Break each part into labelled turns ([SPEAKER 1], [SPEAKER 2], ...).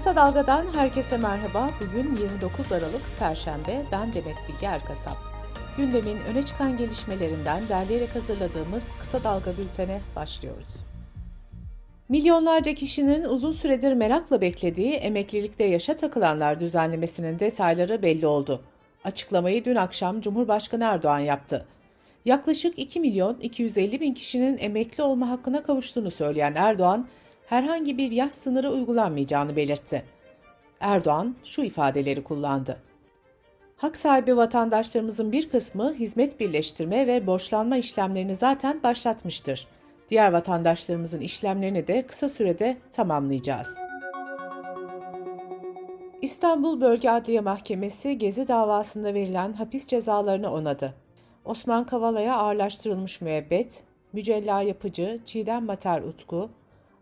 [SPEAKER 1] Kısa Dalga'dan herkese merhaba. Bugün 29 Aralık Perşembe. Ben Demet Bilge Erkasap. Gündemin öne çıkan gelişmelerinden derleyerek hazırladığımız Kısa Dalga bültene başlıyoruz. Milyonlarca kişinin uzun süredir merakla beklediği emeklilikte yaşa takılanlar düzenlemesinin detayları belli oldu. Açıklamayı dün akşam Cumhurbaşkanı Erdoğan yaptı. Yaklaşık 2 milyon 250 bin kişinin emekli olma hakkına kavuştuğunu söyleyen Erdoğan, herhangi bir yaş sınırı uygulanmayacağını belirtti. Erdoğan şu ifadeleri kullandı. Hak sahibi vatandaşlarımızın bir kısmı hizmet birleştirme ve borçlanma işlemlerini zaten başlatmıştır. Diğer vatandaşlarımızın işlemlerini de kısa sürede tamamlayacağız. İstanbul Bölge Adliye Mahkemesi Gezi davasında verilen hapis cezalarını onadı. Osman Kavala'ya ağırlaştırılmış müebbet, Mücella Yapıcı, Çiğdem Mater Utku,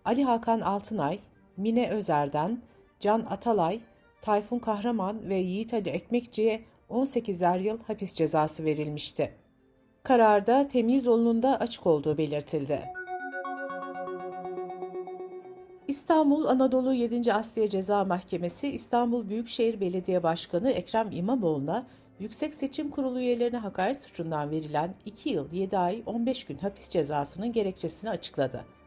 [SPEAKER 1] Ali Hakan Altınay, Mine Özer'den, Can Atalay, Tayfun Kahraman ve Yiğit Ali Ekmekçi'ye 18'er yıl hapis cezası verilmişti. Kararda temiz yolunda açık olduğu belirtildi. İstanbul Anadolu 7. Asliye Ceza Mahkemesi İstanbul Büyükşehir Belediye Başkanı Ekrem İmamoğlu'na Yüksek Seçim Kurulu üyelerine hakaret suçundan verilen 2 yıl 7 ay 15 gün hapis cezasının gerekçesini açıkladı.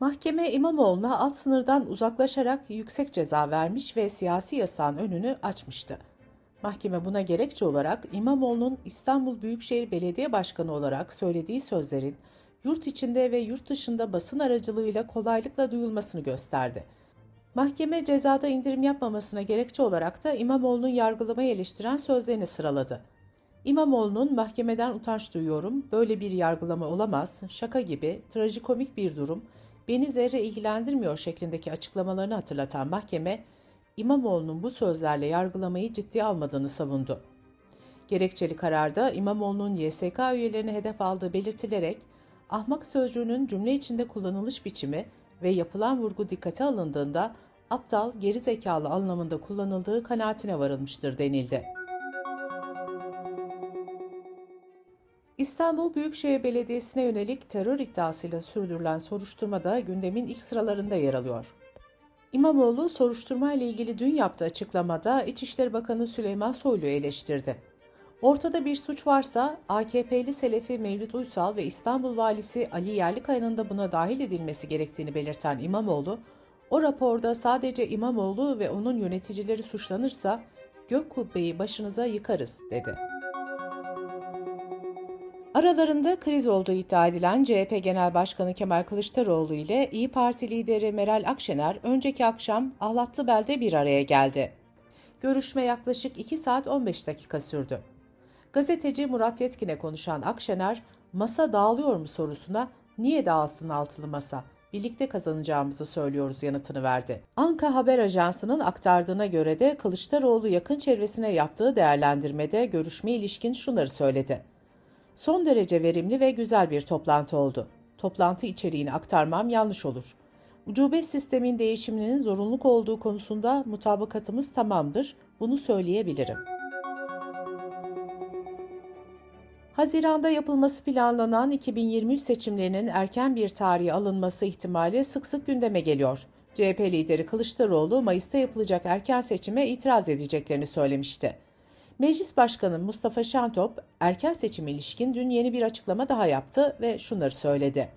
[SPEAKER 1] Mahkeme İmamoğlu'na alt sınırdan uzaklaşarak yüksek ceza vermiş ve siyasi yasağın önünü açmıştı. Mahkeme buna gerekçe olarak İmamoğlu'nun İstanbul Büyükşehir Belediye Başkanı olarak söylediği sözlerin yurt içinde ve yurt dışında basın aracılığıyla kolaylıkla duyulmasını gösterdi. Mahkeme cezada indirim yapmamasına gerekçe olarak da İmamoğlu'nun yargılamayı eleştiren sözlerini sıraladı. İmamoğlu'nun mahkemeden utanç duyuyorum, böyle bir yargılama olamaz, şaka gibi, trajikomik bir durum, beni zerre ilgilendirmiyor şeklindeki açıklamalarını hatırlatan mahkeme, İmamoğlu'nun bu sözlerle yargılamayı ciddiye almadığını savundu. Gerekçeli kararda İmamoğlu'nun YSK üyelerine hedef aldığı belirtilerek, ahmak sözcüğünün cümle içinde kullanılış biçimi ve yapılan vurgu dikkate alındığında aptal, geri zekalı anlamında kullanıldığı kanaatine varılmıştır denildi. İstanbul Büyükşehir Belediyesi'ne yönelik terör iddiasıyla sürdürülen soruşturmada gündemin ilk sıralarında yer alıyor. İmamoğlu soruşturma ile ilgili dün yaptığı açıklamada İçişleri Bakanı Süleyman Soylu'yu eleştirdi. Ortada bir suç varsa AKP'li Selefi Mevlüt Uysal ve İstanbul Valisi Ali Yerlikaya'nın da buna dahil edilmesi gerektiğini belirten İmamoğlu, o raporda sadece İmamoğlu ve onun yöneticileri suçlanırsa gök kubbeyi başınıza yıkarız dedi. Aralarında kriz olduğu iddia edilen CHP Genel Başkanı Kemal Kılıçdaroğlu ile İyi Parti lideri Meral Akşener önceki akşam Ahlatlıbel'de bir araya geldi. Görüşme yaklaşık 2 saat 15 dakika sürdü. Gazeteci Murat Yetkin'e konuşan Akşener, masa dağılıyor mu sorusuna niye dağılsın altılı masa? Birlikte kazanacağımızı söylüyoruz yanıtını verdi. Anka Haber Ajansı'nın aktardığına göre de Kılıçdaroğlu yakın çevresine yaptığı değerlendirmede görüşme ilişkin şunları söyledi. Son derece verimli ve güzel bir toplantı oldu. Toplantı içeriğini aktarmam yanlış olur. Ucube sistemin değişiminin zorunluluk olduğu konusunda mutabakatımız tamamdır. Bunu söyleyebilirim. Haziranda yapılması planlanan 2023 seçimlerinin erken bir tarihe alınması ihtimali sık sık gündeme geliyor. CHP lideri Kılıçdaroğlu Mayıs'ta yapılacak erken seçime itiraz edeceklerini söylemişti. Meclis Başkanı Mustafa Şentop erken seçime ilişkin dün yeni bir açıklama daha yaptı ve şunları söyledi.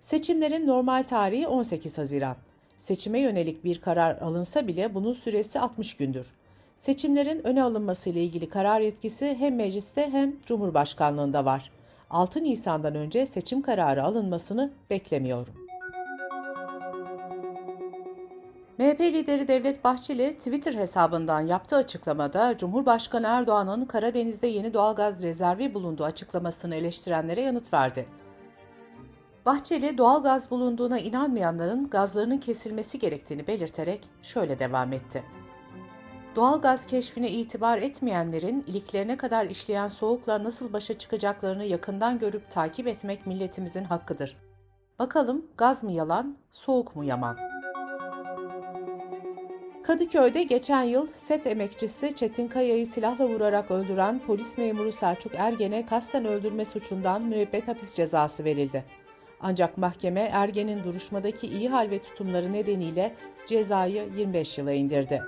[SPEAKER 1] Seçimlerin normal tarihi 18 Haziran. Seçime yönelik bir karar alınsa bile bunun süresi 60 gündür. Seçimlerin öne alınması ile ilgili karar yetkisi hem mecliste hem Cumhurbaşkanlığında var. 6 Nisan'dan önce seçim kararı alınmasını beklemiyorum. MHP lideri Devlet Bahçeli Twitter hesabından yaptığı açıklamada Cumhurbaşkanı Erdoğan'ın Karadeniz'de yeni doğalgaz rezervi bulunduğu açıklamasını eleştirenlere yanıt verdi. Bahçeli doğalgaz bulunduğuna inanmayanların gazlarının kesilmesi gerektiğini belirterek şöyle devam etti. Doğalgaz keşfine itibar etmeyenlerin iliklerine kadar işleyen soğukla nasıl başa çıkacaklarını yakından görüp takip etmek milletimizin hakkıdır. Bakalım gaz mı yalan, soğuk mu yaman? Kadıköy'de geçen yıl set emekçisi Çetin Kaya'yı silahla vurarak öldüren polis memuru Selçuk Ergen'e kasten öldürme suçundan müebbet hapis cezası verildi. Ancak mahkeme Ergen'in duruşmadaki iyi hal ve tutumları nedeniyle cezayı 25 yıla indirdi.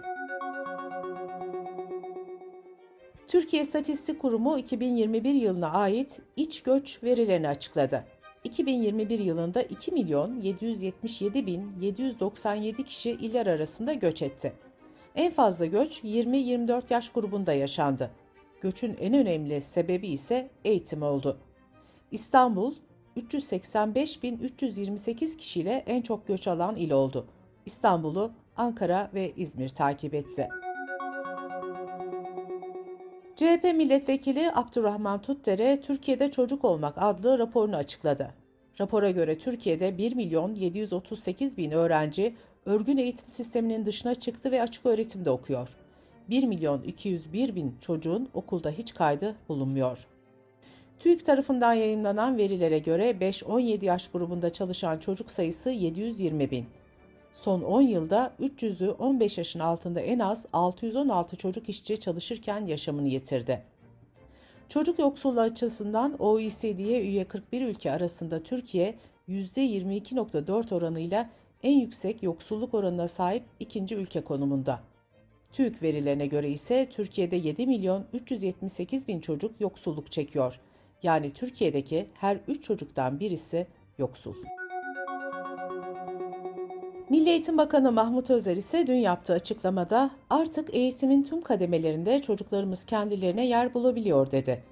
[SPEAKER 1] Türkiye İstatistik Kurumu 2021 yılına ait iç göç verilerini açıkladı. 2021 yılında 2 milyon 777 bin 797 kişi iller arasında göç etti. En fazla göç 20-24 yaş grubunda yaşandı. Göçün en önemli sebebi ise eğitim oldu. İstanbul 385.328 kişiyle en çok göç alan il oldu. İstanbul'u Ankara ve İzmir takip etti. CHP milletvekili Abdurrahman Tutdere, Türkiye'de Çocuk Olmak adlı raporunu açıkladı. Rapora göre Türkiye'de 1 milyon 738 bin öğrenci örgün eğitim sisteminin dışına çıktı ve açık öğretimde okuyor. 1 milyon 201 bin çocuğun okulda hiç kaydı bulunmuyor. TÜİK tarafından yayınlanan verilere göre 5-17 yaş grubunda çalışan çocuk sayısı 720 bin. Son 10 yılda 300'ü 15 yaşın altında en az 616 çocuk işçi çalışırken yaşamını yitirdi. Çocuk yoksulluğu açısından OECD'ye üye 41 ülke arasında Türkiye %22.4 oranıyla en yüksek yoksulluk oranına sahip ikinci ülke konumunda. TÜİK verilerine göre ise Türkiye'de 7 milyon 378 bin çocuk yoksulluk çekiyor. Yani Türkiye'deki her 3 çocuktan birisi yoksul. Milli Eğitim Bakanı Mahmut Özer ise dün yaptığı açıklamada artık eğitimin tüm kademelerinde çocuklarımız kendilerine yer bulabiliyor dedi.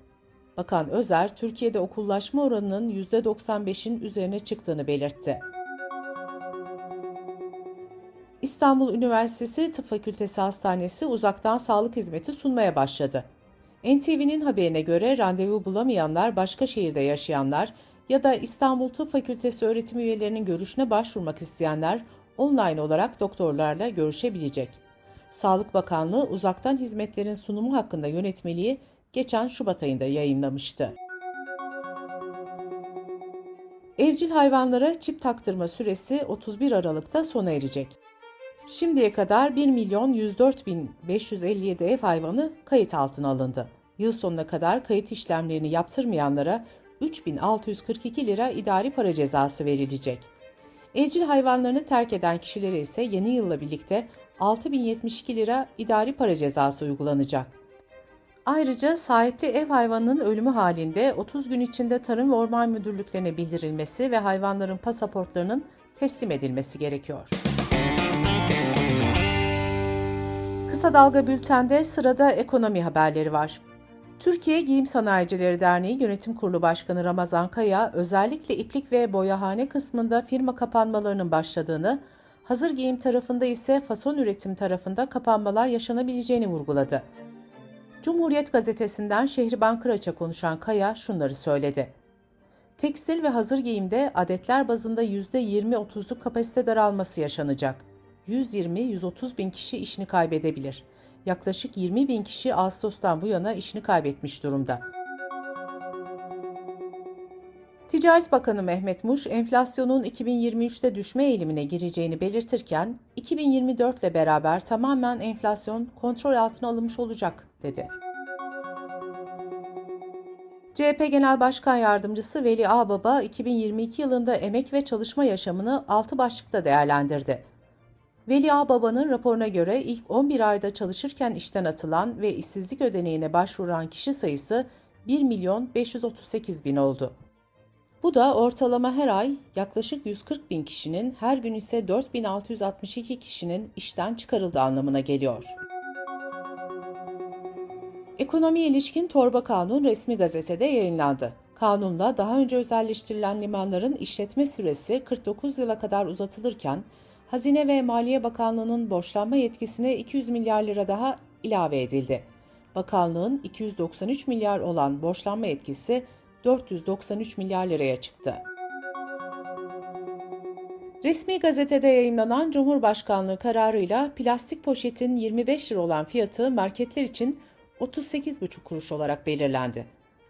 [SPEAKER 1] Bakan Özer, Türkiye'de okullaşma oranının %95'in üzerine çıktığını belirtti. İstanbul Üniversitesi Tıp Fakültesi Hastanesi uzaktan sağlık hizmeti sunmaya başladı. NTV'nin haberine göre randevu bulamayanlar, başka şehirde yaşayanlar ya da İstanbul Tıp Fakültesi öğretim üyelerinin görüşüne başvurmak isteyenler online olarak doktorlarla görüşebilecek. Sağlık Bakanlığı uzaktan hizmetlerin sunumu hakkında yönetmeliği geçen Şubat ayında yayınlamıştı. Evcil hayvanlara çip taktırma süresi 31 Aralık'ta sona erecek. Şimdiye kadar 1 milyon 104 bin 557 ev hayvanı kayıt altına alındı. Yıl sonuna kadar kayıt işlemlerini yaptırmayanlara 3642 lira idari para cezası verilecek. Evcil hayvanlarını terk eden kişilere ise yeni yılla birlikte 6072 lira idari para cezası uygulanacak. Ayrıca sahipli ev hayvanının ölümü halinde 30 gün içinde Tarım ve Orman Müdürlüklerine bildirilmesi ve hayvanların pasaportlarının teslim edilmesi gerekiyor. Kısa Dalga Bülten'de sırada ekonomi haberleri var. Türkiye Giyim Sanayicileri Derneği Yönetim Kurulu Başkanı Ramazan Kaya, özellikle iplik ve boyahane kısmında firma kapanmalarının başladığını, hazır giyim tarafında ise fason üretim tarafında kapanmalar yaşanabileceğini vurguladı. Cumhuriyet gazetesinden Şehriban Kıraç'a konuşan Kaya şunları söyledi. Tekstil ve hazır giyimde adetler bazında %20-30'luk kapasite daralması yaşanacak. 120-130 bin kişi işini kaybedebilir. Yaklaşık 20 bin kişi Ağustos'tan bu yana işini kaybetmiş durumda. Ticaret Bakanı Mehmet Muş, enflasyonun 2023'te düşme eğilimine gireceğini belirtirken, 2024 ile beraber tamamen enflasyon kontrol altına alınmış olacak, dedi. CHP Genel Başkan Yardımcısı Veli Ağbaba, 2022 yılında emek ve çalışma yaşamını altı başlıkta değerlendirdi. Veli Ağbaba'nın raporuna göre ilk 11 ayda çalışırken işten atılan ve işsizlik ödeneğine başvuran kişi sayısı 1 milyon 538 bin oldu. Bu da ortalama her ay yaklaşık 140 bin kişinin, her gün ise 4662 kişinin işten çıkarıldığı anlamına geliyor. Ekonomiye ilişkin torba kanun resmi gazetede yayınlandı. Kanunla daha önce özelleştirilen limanların işletme süresi 49 yıla kadar uzatılırken, Hazine ve Maliye Bakanlığı'nın borçlanma yetkisine 200 milyar lira daha ilave edildi. Bakanlığın 293 milyar olan borçlanma yetkisi 493 milyar liraya çıktı. Resmi gazetede yayınlanan Cumhurbaşkanlığı kararıyla plastik poşetin 25 lira olan fiyatı marketler için 38,5 kuruş olarak belirlendi.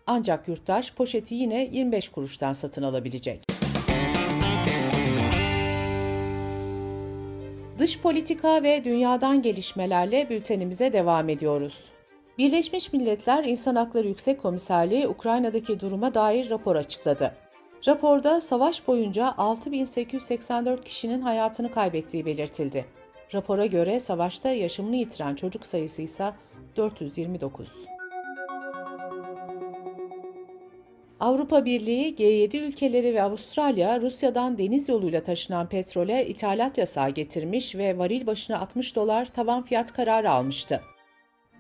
[SPEAKER 1] Ancak yurttaş poşeti yine 25 kuruştan satın alabilecek. Dış politika ve dünyadan gelişmelerle bültenimize devam ediyoruz. Birleşmiş Milletler İnsan Hakları Yüksek Komiserliği Ukrayna'daki duruma dair rapor açıkladı. Raporda savaş boyunca 6884 kişinin hayatını kaybettiği belirtildi. Rapora göre savaşta yaşamını yitiren çocuk sayısı ise 429. Avrupa Birliği, G7 ülkeleri ve Avustralya, Rusya'dan deniz yoluyla taşınan petrole ithalat yasağı getirmiş ve varil başına 60 dolar tavan fiyat kararı almıştı.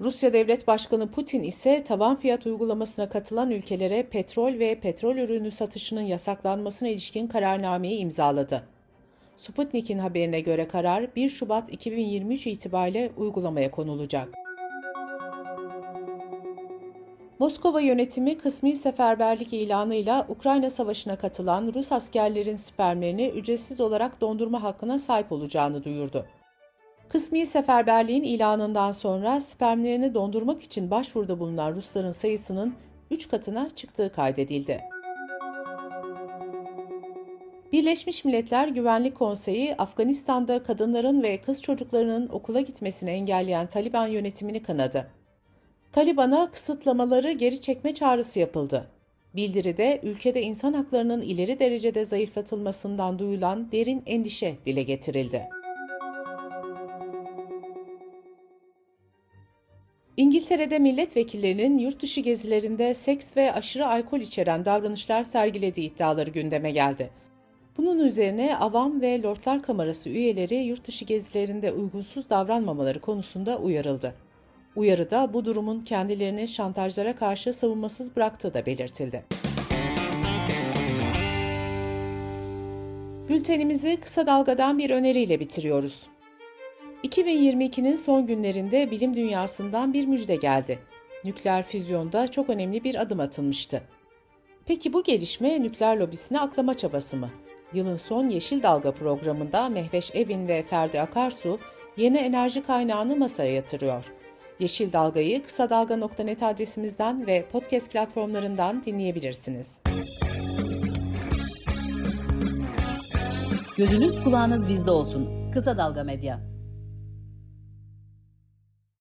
[SPEAKER 1] Rusya Devlet Başkanı Putin ise taban fiyat uygulamasına katılan ülkelere petrol ve petrol ürünü satışının yasaklanmasına ilişkin kararnameyi imzaladı. Sputnik'in haberine göre karar 1 Şubat 2023 itibariyle uygulamaya konulacak. Moskova yönetimi kısmi seferberlik ilanıyla Ukrayna Savaşı'na katılan Rus askerlerin spermlerini ücretsiz olarak dondurma hakkına sahip olacağını duyurdu. Kısmi seferberliğin ilanından sonra spermlerini dondurmak için başvuruda bulunan Rusların sayısının 3 katına çıktığı kaydedildi. Birleşmiş Milletler Güvenlik Konseyi, Afganistan'da kadınların ve kız çocuklarının okula gitmesini engelleyen Taliban yönetimini kınadı. Taliban'a kısıtlamaları geri çekme çağrısı yapıldı. Bildiride ülkede insan haklarının ileri derecede zayıflatılmasından duyulan derin endişe dile getirildi. İngiltere'de milletvekillerinin yurt dışı gezilerinde seks ve aşırı alkol içeren davranışlar sergilediği iddiaları gündeme geldi. Bunun üzerine Avam ve Lordlar Kamerası üyeleri yurt dışı gezilerinde uygunsuz davranmamaları konusunda uyarıldı. Uyarıda bu durumun kendilerini şantajlara karşı savunmasız bıraktığı da belirtildi. Bültenimizi kısa dalgadan bir öneriyle bitiriyoruz. 2022'nin son günlerinde bilim dünyasından bir müjde geldi. Nükleer füzyonda çok önemli bir adım atılmıştı. Peki bu gelişme nükleer lobisine aklama çabası mı? Yılın son Yeşil Dalga programında Mehveş Evin ve Ferdi Akarsu yeni enerji kaynağını masaya yatırıyor. Yeşil Dalga'yı kısa dalga.net adresimizden ve podcast platformlarından dinleyebilirsiniz.
[SPEAKER 2] Gözünüz kulağınız bizde olsun. Kısa Dalga Medya.